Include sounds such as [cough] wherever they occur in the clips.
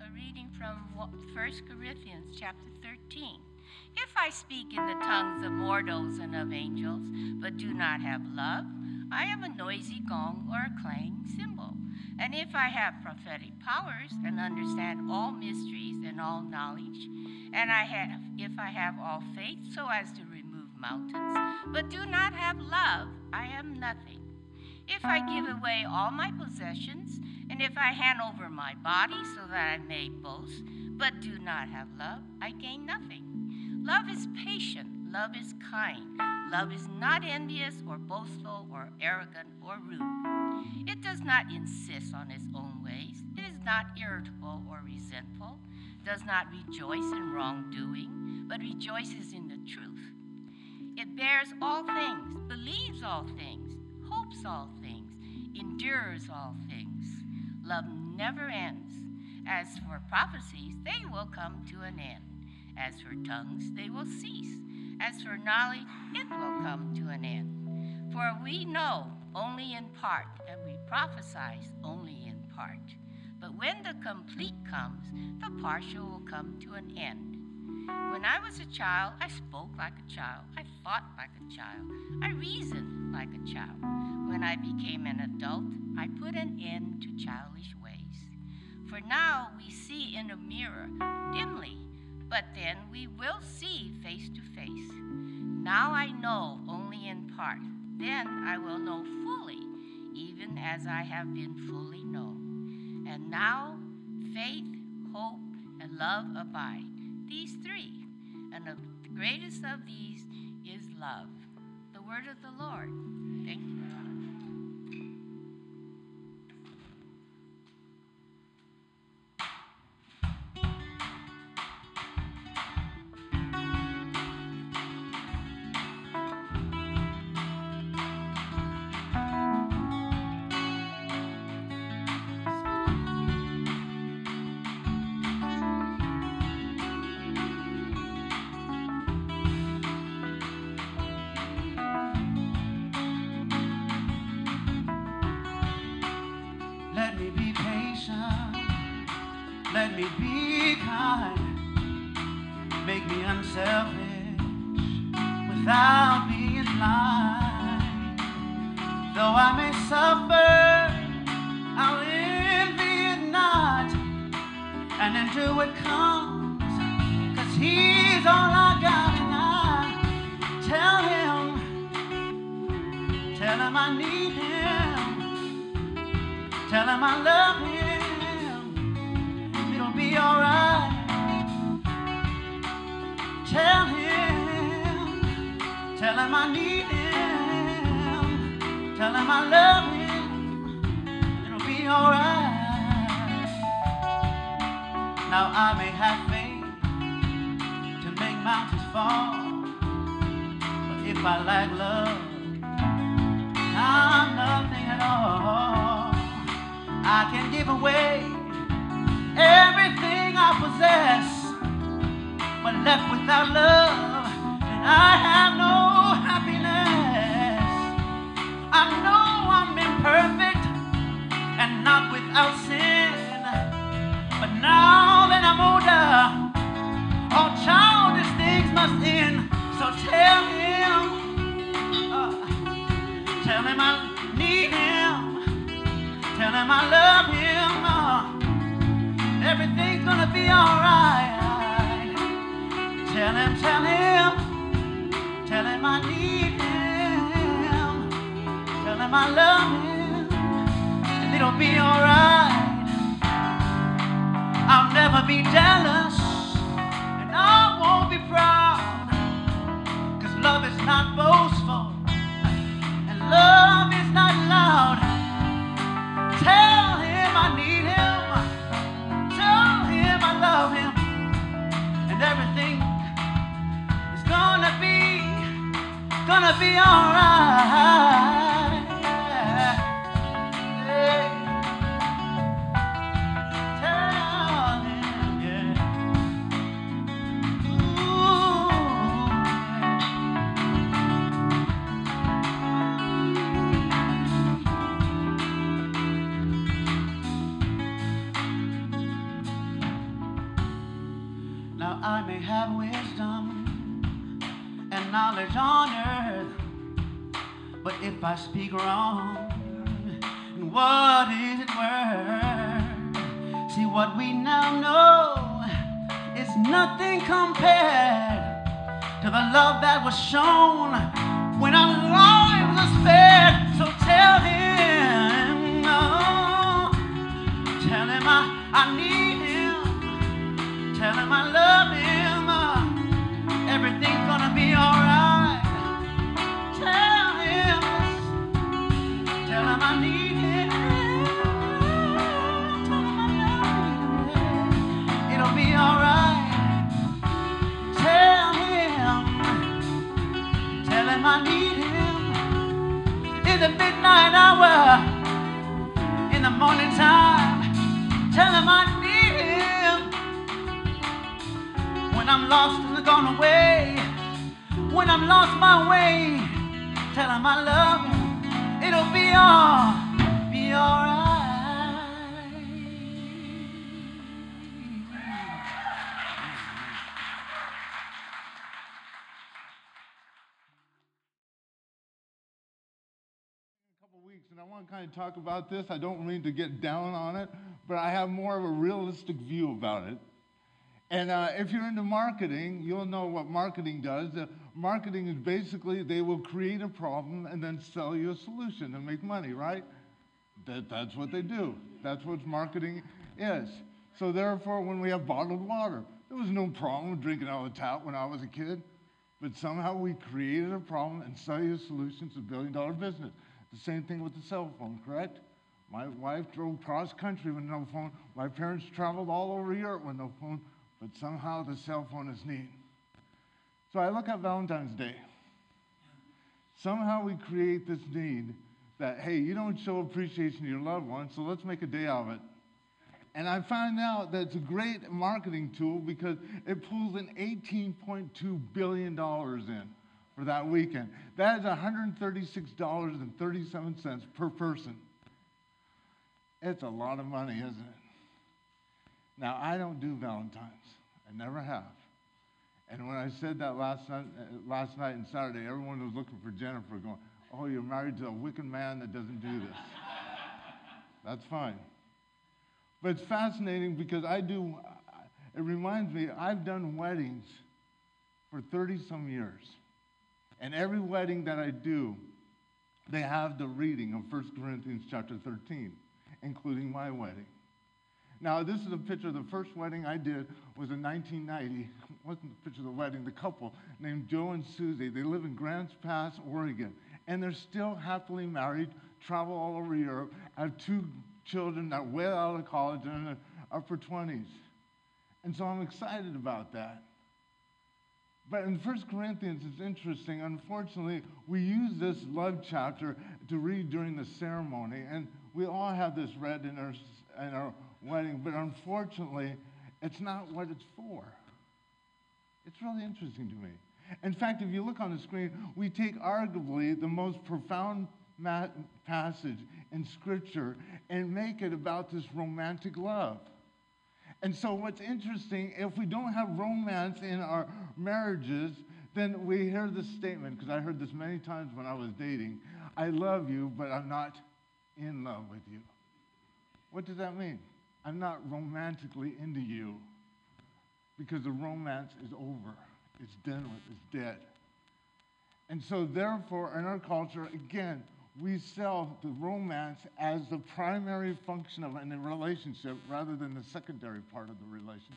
a reading from 1 Corinthians chapter 13. If I speak in the tongues of mortals and of angels, but do not have love, I am a noisy gong or a clanging cymbal. And if I have prophetic powers and understand all mysteries and all knowledge, and I have if I have all faith so as to remove mountains, but do not have love, I am nothing. If I give away all my possessions, and if I hand over my body so that I may boast, but do not have love, I gain nothing. Love is patient, love is kind, love is not envious or boastful or arrogant or rude. It does not insist on its own ways, it is not irritable or resentful, does not rejoice in wrongdoing, but rejoices in the truth. It bears all things, believes all things, hopes all things, endures all things. Love never ends. As for prophecies, they will come to an end. As for tongues, they will cease. As for knowledge, it will come to an end. For we know only in part, and we prophesy only in part. But when the complete comes, the partial will come to an end. When I was a child, I spoke like a child. I thought like a child. I reasoned like a child. When I became an adult, I put an end to childish ways. For now we see in a mirror dimly, but then we will see face to face. Now I know only in part. Then I will know fully, even as I have been fully known. And now faith, hope, and love abide. These three. And the greatest of these is love. The word of the Lord. Thank you. Kind. Make me unselfish without being blind. Though I may suffer, I'll envy it not and endure it comes. Cause he's all I got and I tell him, tell him I need him. Tell him I love him. It'll be alright. Tell him. Tell him I need him. Tell him I love him. It'll be alright. Now I may have faith to make mountains fall. But if I lack love, I'm nothing at all. I can give away everything I possess, left without love, and I have no happiness. I know I'm imperfect and not without sin, but now that I'm older, all childish things must end. So tell him, uh, tell him I need him. Tell him I love him. uh, everything's gonna be alright. Tell him, tell him, tell him I need him. Tell him I love him, and it'll be alright. Knowledge on earth, but if I speak wrong, what is it worth? See, what we now know is nothing compared to the love that was shown when our lives were spared. So tell him, the midnight hour, and I want to kind of talk about this. I don't mean to get down on it, but I have more of a realistic view about it. And uh, if you're into marketing, you'll know what marketing does. Uh, marketing is basically they will create a problem and then sell you a solution and make money, right? That, that's what they do. That's what marketing is. So therefore, when we have bottled water, there was no problem drinking out of the tap when I was a kid. But somehow we created a problem and sell you a solution. A billion dollar business. The same thing with the cell phone, correct? My wife drove cross country with no phone. My parents traveled all over Europe with no phone, but somehow the cell phone is neat. So I look at Valentine's Day. Somehow we create this need that, hey, you don't show appreciation to your loved one, so let's make a day of it. And I found out that it's a great marketing tool because it pulls in $18.2 billion in for that weekend. That is $136.37 per person. It's a lot of money, isn't it? Now, I don't do Valentine's. I never have. And when I said that last night, uh, last night and Saturday, everyone was looking for Jennifer, going, "Oh, you're married to a wicked man that doesn't do this." [laughs] That's fine. But it's fascinating because I do. It reminds me, I've done weddings for 30 some years, and every wedding that I do, they have the reading of 1 Corinthians chapter 13, including my wedding. Now, this is a picture of the first wedding I did was in 1990. It wasn't the picture of the wedding, the couple named Joe and Susie. They live in Grants Pass, Oregon, and they're still happily married, travel all over Europe, have two children that are way out of college and in their upper 20s. And so I'm excited about that. But in 1 Corinthians, it's interesting. Unfortunately, we use this love chapter to read during the ceremony, and we all have this read in our, in our wedding, but unfortunately, it's not what it's for. It's really interesting to me. In fact, if you look on the screen, we take arguably the most profound ma- passage in Scripture and make it about this romantic love. And so, what's interesting, if we don't have romance in our marriages, then we hear this statement, because I heard this many times when I was dating I love you, but I'm not in love with you. What does that mean? I'm not romantically into you because the romance is over, it's done with, it's dead. And so, therefore, in our culture, again, we sell the romance as the primary function of a relationship rather than the secondary part of the relationship.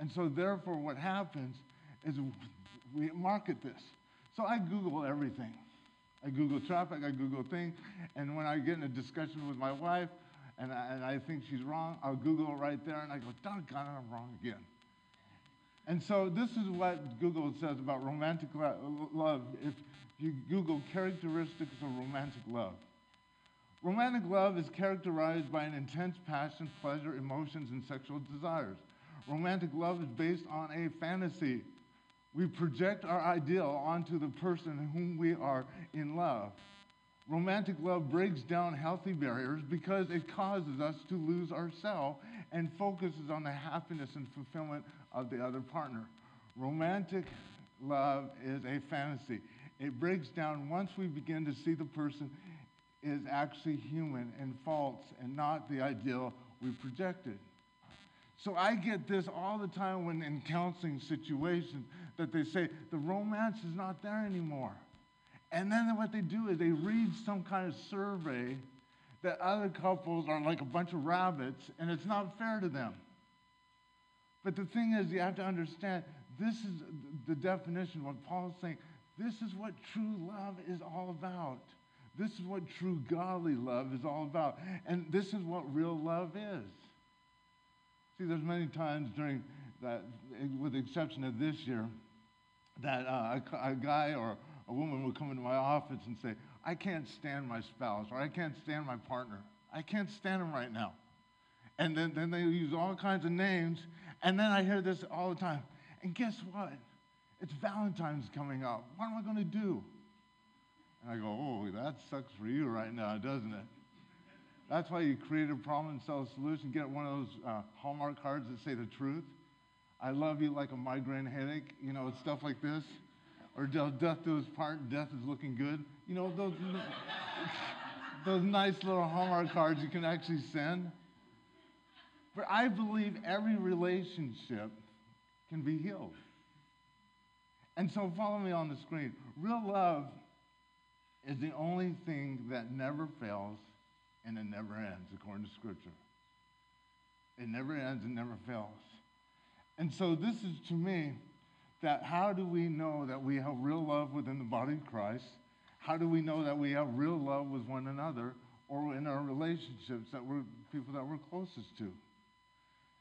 And so, therefore, what happens is we market this. So I Google everything. I Google traffic, I Google things, and when I get in a discussion with my wife and I, and I think she's wrong, I'll Google right there and I go, doggone it, I'm wrong again. And so this is what Google says about romantic love. If you Google characteristics of romantic love, romantic love is characterized by an intense passion, pleasure, emotions, and sexual desires. Romantic love is based on a fantasy. We project our ideal onto the person whom we are in love. Romantic love breaks down healthy barriers because it causes us to lose ourselves and focuses on the happiness and fulfillment of the other partner. Romantic love is a fantasy. It breaks down once we begin to see the person is actually human and false and not the ideal we projected. So I get this all the time when in counseling situations that they say the romance is not there anymore. And then what they do is they read some kind of survey that other couples are like a bunch of rabbits and it's not fair to them. But the thing is, you have to understand this is the definition, what Paul's saying. This is what true love is all about. This is what true godly love is all about. And this is what real love is. See, there's many times during that, with the exception of this year, that uh, a, a guy or a woman would come into my office and say, I can't stand my spouse or I can't stand my partner. I can't stand him right now. And then, then they use all kinds of names. And then I hear this all the time. And guess what? It's Valentine's coming up. What am I going to do? And I go, oh, that sucks for you right now, doesn't it? That's why you create a problem and sell a solution. Get one of those uh, Hallmark cards that say the truth. I love you like a migraine headache, you know, it's stuff like this. Or death do us part, death is looking good. You know, those, [laughs] those nice little Hallmark cards you can actually send. But I believe every relationship can be healed. And so follow me on the screen. Real love is the only thing that never fails and it never ends, according to Scripture. It never ends and never fails. And so this is to me that how do we know that we have real love within the body of Christ? How do we know that we have real love with one another or in our relationships that we're people that we're closest to?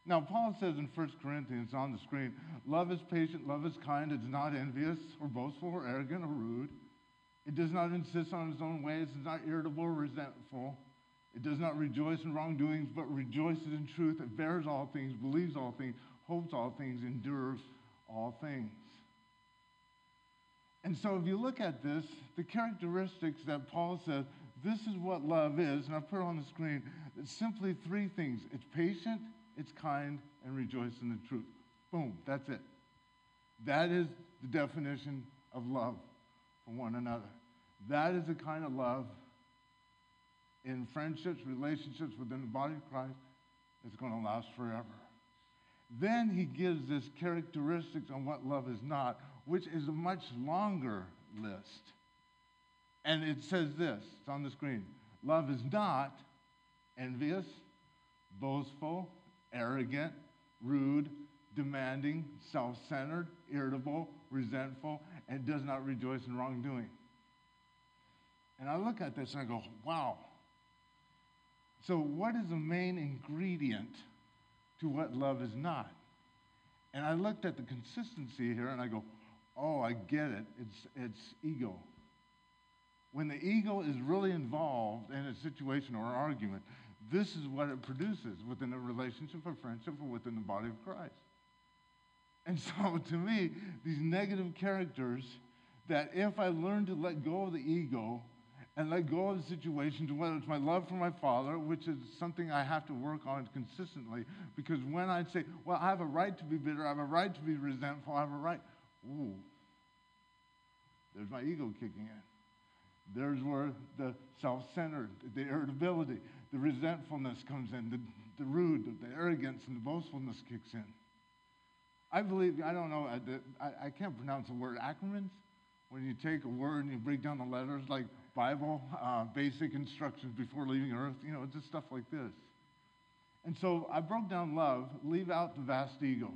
Now, Paul says in 1 Corinthians on the screen, love is patient, love is kind, it is not envious or boastful or arrogant or rude. It does not insist on its own ways, it is not irritable or resentful. It does not rejoice in wrongdoings, but rejoices in truth. It bears all things, believes all things, hopes all things, endures all things. And so, if you look at this, the characteristics that Paul says, this is what love is, and I put it on the screen, it's simply three things it's patient, it's kind, and rejoice in the truth. Boom, that's it. That is the definition of love for one another. That is the kind of love in friendships, relationships within the body of Christ that's going to last forever. Then he gives this characteristics on what love is not, which is a much longer list. And it says this it's on the screen love is not envious, boastful, arrogant, rude, demanding, self centered, irritable, resentful, and does not rejoice in wrongdoing. And I look at this and I go, wow. So, what is the main ingredient to what love is not? And I looked at the consistency here and I go, oh, I get it. It's, it's ego. When the ego is really involved in a situation or argument, this is what it produces within a relationship or friendship or within the body of Christ. And [laughs] so, to me, these negative characters that if I learn to let go of the ego and let go of the situations, whether it's my love for my father, which is something I have to work on consistently, because when I say, well, I have a right to be bitter, I have a right to be resentful, I have a right, ooh, there's my ego kicking in. There's where the self centered, the irritability, the resentfulness comes in, the, the rude, the arrogance, and the boastfulness kicks in. I believe, I don't know, I, I can't pronounce the word acronyms. When you take a word and you break down the letters, like Bible, uh, basic instructions before leaving earth, you know, just stuff like this. And so I broke down love, leave out the vast ego.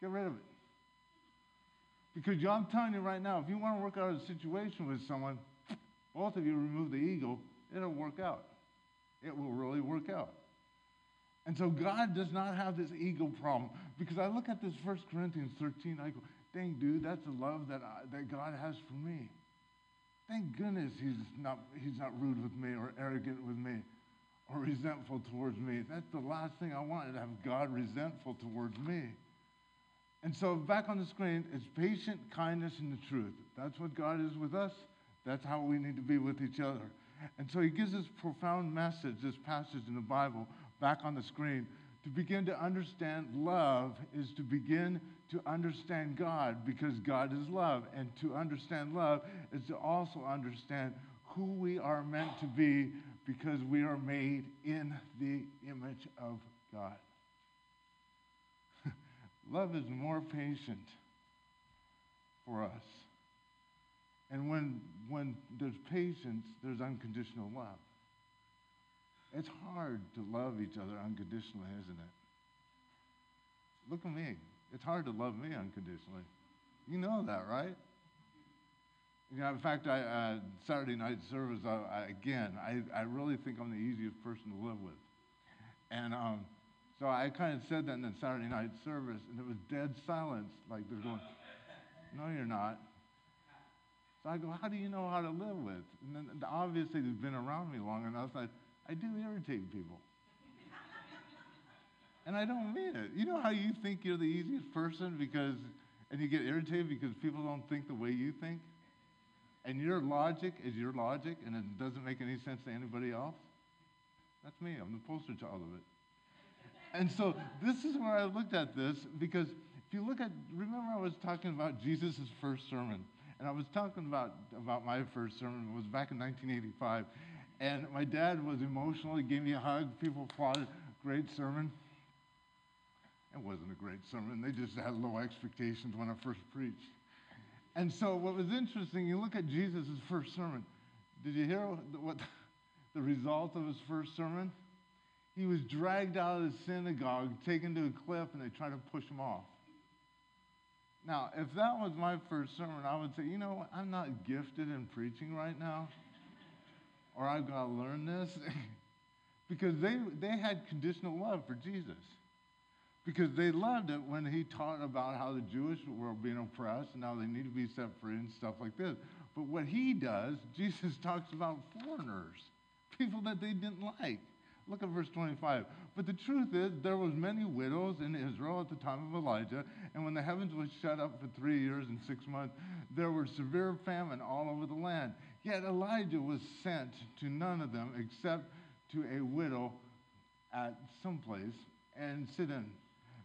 Get rid of it. Because I'm telling you right now, if you want to work out a situation with someone, both of you remove the ego, it'll work out. It will really work out. And so God does not have this ego problem. Because I look at this 1 Corinthians 13, I go, dang, dude, that's the love that, I, that God has for me. Thank goodness he's not, he's not rude with me or arrogant with me or resentful towards me. That's the last thing I wanted to have God resentful towards me. And so back on the screen, it's patient kindness and the truth. That's what God is with us. That's how we need to be with each other. And so he gives this profound message, this passage in the Bible, back on the screen. To begin to understand love is to begin to understand God because God is love. And to understand love is to also understand who we are meant to be because we are made in the image of God. [laughs] love is more patient for us. And when, when there's patience, there's unconditional love. It's hard to love each other unconditionally, isn't it? Look at me. It's hard to love me unconditionally. You know that, right? You know, in fact, I, uh, Saturday night service, I, I, again, I, I really think I'm the easiest person to live with. And um, so I kind of said that in the Saturday night service, and it was dead silence. Like they're going, No, you're not. So I go, How do you know how to live with? And then obviously they've been around me long enough. I, I do irritate people. [laughs] and I don't mean it. You know how you think you're the easiest person because, and you get irritated because people don't think the way you think? And your logic is your logic and it doesn't make any sense to anybody else? That's me. I'm the poster child of it. And so this is where I looked at this because if you look at, remember I was talking about Jesus' first sermon. And I was talking about, about my first sermon. It was back in 1985. And my dad was emotional. He gave me a hug. People applauded. Great sermon. It wasn't a great sermon. They just had low expectations when I first preached. And so, what was interesting, you look at Jesus' first sermon. Did you hear what the result of his first sermon? He was dragged out of the synagogue, taken to a cliff, and they tried to push him off. Now, if that was my first sermon, I would say, you know, I'm not gifted in preaching right now, or I've got to learn this. [laughs] because they, they had conditional love for Jesus. Because they loved it when he taught about how the Jewish were being oppressed and how they need to be set free and stuff like this. But what he does, [laughs] Jesus talks about foreigners, people that they didn't like. Look at verse 25. But the truth is, there was many widows in Israel at the time of Elijah, and when the heavens was shut up for three years and six months, there was severe famine all over the land. Yet Elijah was sent to none of them except to a widow at some place and Sidon.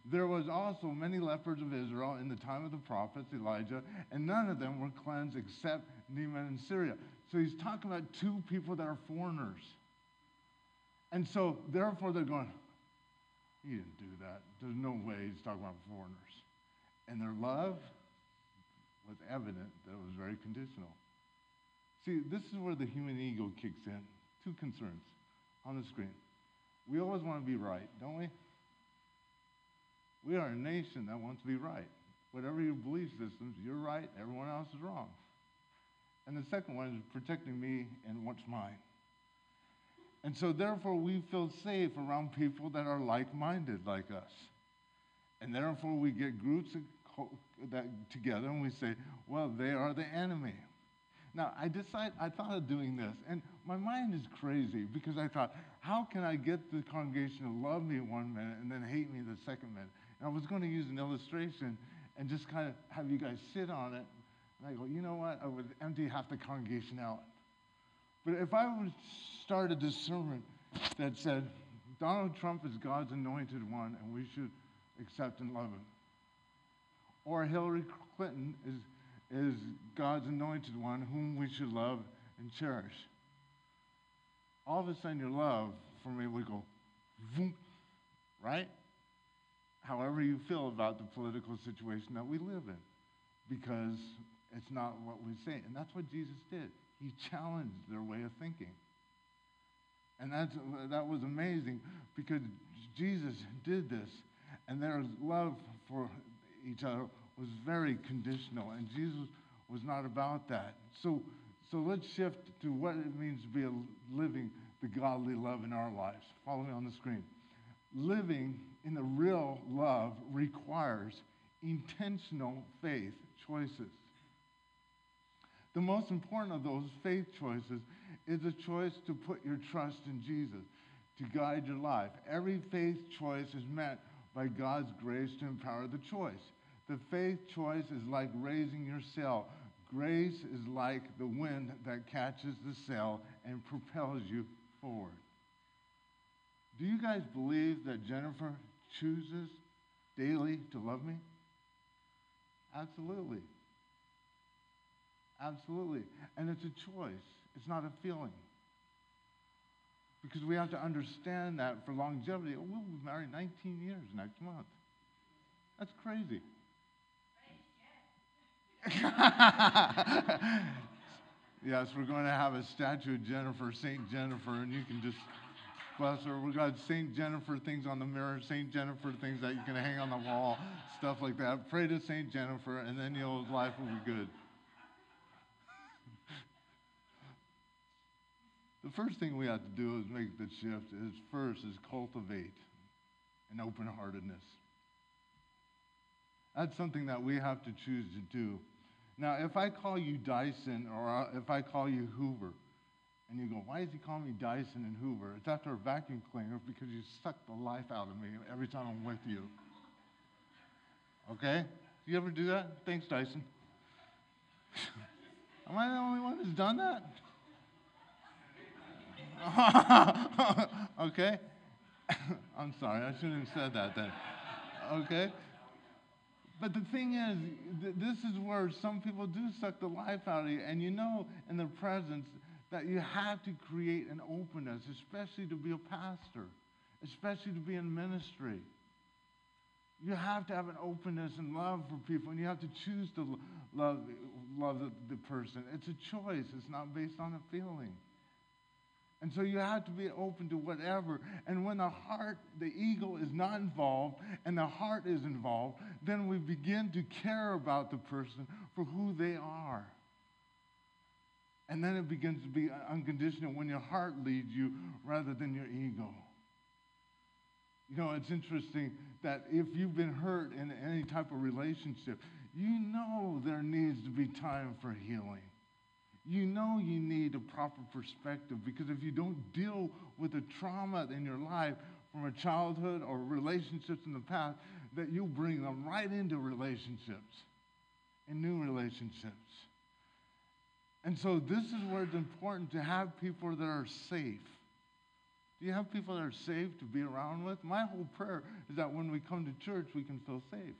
There was also many lepers of Israel in the time of the prophets Elijah, and none of them were cleansed except Naaman in Syria. So he's talking about two people that are foreigners. And so, therefore, they're going, he didn't do that. There's no way he's talking about foreigners. And their love was evident that it was very conditional. See, this is where the human ego kicks in. Two concerns on the screen. We always want to be right, don't we? We are a nation that wants to be right. Whatever your belief systems, you're right, everyone else is wrong. And the second one is protecting me and what's mine. And so, therefore, we feel safe around people that are like minded like us. And therefore, we get groups together and we say, well, they are the enemy. Now, I decided, I thought of doing this, and my mind is crazy because I thought, how can I get the congregation to love me one minute and then hate me the second minute? And I was going to use an illustration and just kind of have you guys sit on it. And I go, you know what? I would empty half the congregation out. But if I would start a sermon that said, Donald Trump is God's anointed one and we should accept and love him. Or Hillary Clinton is, is God's anointed one whom we should love and cherish. All of a sudden, your love for me would go, voom, right? However, you feel about the political situation that we live in, because it's not what we say. And that's what Jesus did. He challenged their way of thinking. And that's, that was amazing because Jesus did this. And their love for each other was very conditional. And Jesus was not about that. So, so let's shift to what it means to be a, living the godly love in our lives. Follow me on the screen. Living in the real love requires intentional faith choices. The most important of those faith choices is a choice to put your trust in Jesus to guide your life. Every faith choice is met by God's grace to empower the choice. The faith choice is like raising your cell. Grace is like the wind that catches the sail and propels you forward. Do you guys believe that Jennifer chooses daily to love me? Absolutely. Absolutely. And it's a choice, it's not a feeling. Because we have to understand that for longevity. oh, We'll be married 19 years next month. That's crazy. [laughs] yes, we're going to have a statue of Jennifer, St. Jennifer, and you can just bless her. We've got St. Jennifer things on the mirror, St. Jennifer things that you can hang on the wall, stuff like that. Pray to St. Jennifer, and then your life will be good. The first thing we have to do is make the shift is first is cultivate an open heartedness. That's something that we have to choose to do. Now, if I call you Dyson or if I call you Hoover, and you go, why is he calling me Dyson and Hoover? It's after a vacuum cleaner because you suck the life out of me every time I'm with you. Okay? Do you ever do that? Thanks, Dyson. [laughs] Am I the only one who's done that? [laughs] okay? [laughs] I'm sorry, I shouldn't have said that then. Okay? But the thing is, th- this is where some people do suck the life out of you. And you know, in the presence, that you have to create an openness, especially to be a pastor, especially to be in ministry. You have to have an openness and love for people, and you have to choose to love, love the, the person. It's a choice, it's not based on a feeling. And so you have to be open to whatever. And when the heart, the ego is not involved and the heart is involved, then we begin to care about the person for who they are. And then it begins to be unconditional when your heart leads you rather than your ego. You know, it's interesting that if you've been hurt in any type of relationship, you know there needs to be time for healing you know you need a proper perspective because if you don't deal with the trauma in your life from a childhood or relationships in the past, that you bring them right into relationships and new relationships. And so this is where it's important to have people that are safe. Do you have people that are safe to be around with? My whole prayer is that when we come to church, we can feel safe.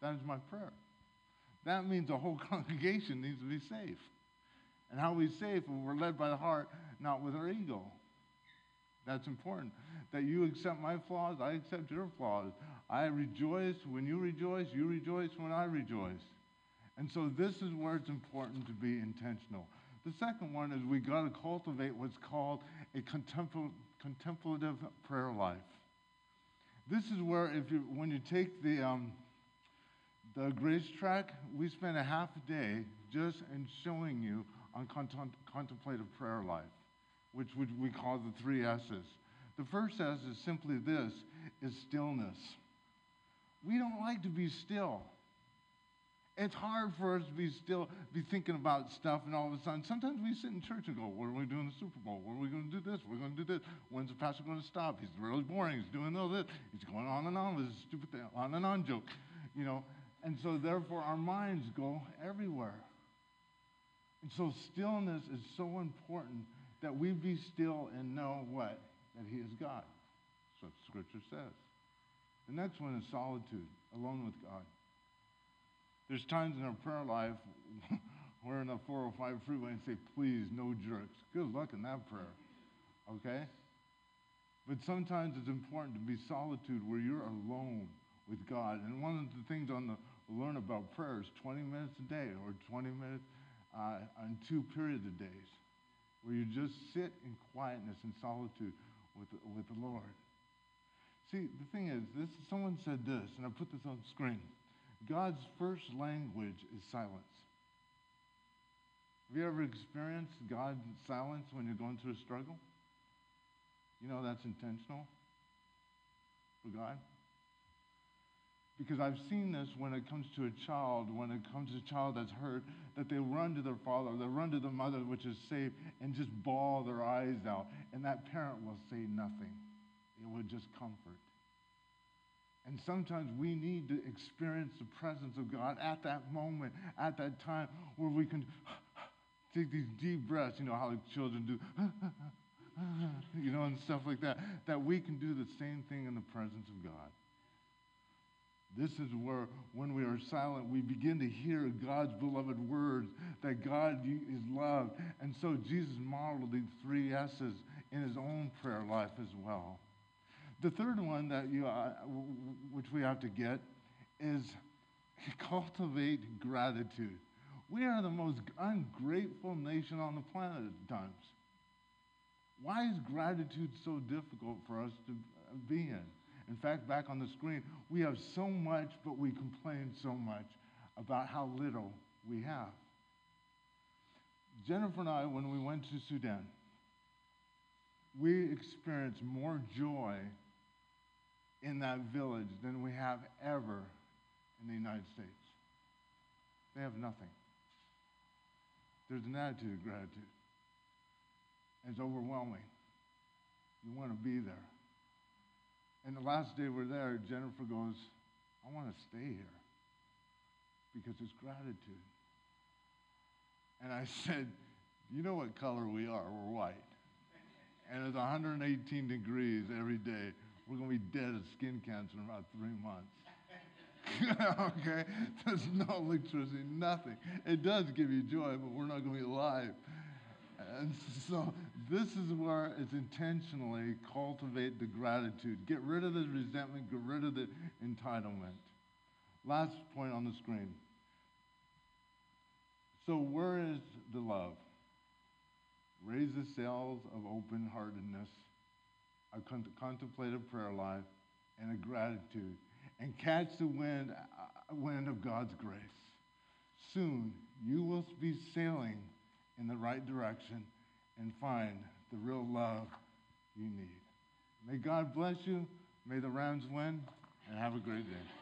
That is my prayer. That means the whole [laughs] congregation needs to be safe. And how we say when we're led by the heart, not with our ego. That's important. That you accept my flaws, I accept your flaws. I rejoice when you rejoice, you rejoice when I rejoice. And so this is where it's important to be intentional. The second one is we got to cultivate what's called a contempl- contemplative prayer life. This is where, if you, when you take the, um, the grace track, we spend a half a day just in showing you on contemplative prayer life, which we call the three S's. The first S is simply this, is stillness. We don't like to be still. It's hard for us to be still, be thinking about stuff, and all of a sudden, sometimes we sit in church and go, What are we doing in the Super Bowl? What are we going to do this? We're going to do this. When's the pastor going to stop? He's really boring. He's doing all this. He's going on and on with his stupid thing, on and on joke, you know. And so, therefore, our minds go everywhere. And so stillness is so important that we be still and know what? That he is God. That's what Scripture says. The next one is solitude, alone with God. There's times in our prayer life [laughs] we're in the 405 freeway and say, please, no jerks. Good luck in that prayer. Okay? But sometimes it's important to be solitude where you're alone with God. And one of the things on the learn about prayer is 20 minutes a day or 20 minutes uh, on two periods of days where you just sit in quietness and solitude with, with the Lord. See, the thing is, this someone said this, and I put this on screen. God's first language is silence. Have you ever experienced God's silence when you're going through a struggle? You know that's intentional for God. Because I've seen this when it comes to a child, when it comes to a child that's hurt, that they run to their father, they run to the mother, which is safe, and just bawl their eyes out. And that parent will say nothing. It will just comfort. And sometimes we need to experience the presence of God at that moment, at that time, where we can [sighs] take these deep breaths. You know how children do, [laughs] you know, and stuff like that. That we can do the same thing in the presence of God. This is where, when we are silent, we begin to hear God's beloved words that God is love. And so Jesus modeled these three S's in his own prayer life as well. The third one that you, uh, which we have to get, is cultivate gratitude. We are the most ungrateful nation on the planet at times. Why is gratitude so difficult for us to be in? In fact, back on the screen, we have so much, but we complain so much about how little we have. Jennifer and I, when we went to Sudan, we experienced more joy in that village than we have ever in the United States. They have nothing. There's an attitude of gratitude. It's overwhelming. You want to be there. And the last day we're there, Jennifer goes, I want to stay here because it's gratitude. And I [laughs] said, You know what color we are? We're white. And it's 118 degrees every day. We're going to be dead of skin cancer in about three months. [laughs] okay? There's no electricity, nothing. It does give you joy, but we're not going to be alive. And so this is where it's intentionally cultivate the gratitude. Get rid of the resentment, get rid of the entitlement. Last point on the screen. So, where is the love? Raise the sails of open heartedness, a contemplative prayer life, and a gratitude, and catch the wind, uh, wind of God's grace. Soon you will be sailing in the right direction and find the real love you need. May God bless you. May the Rams win, and have a great day.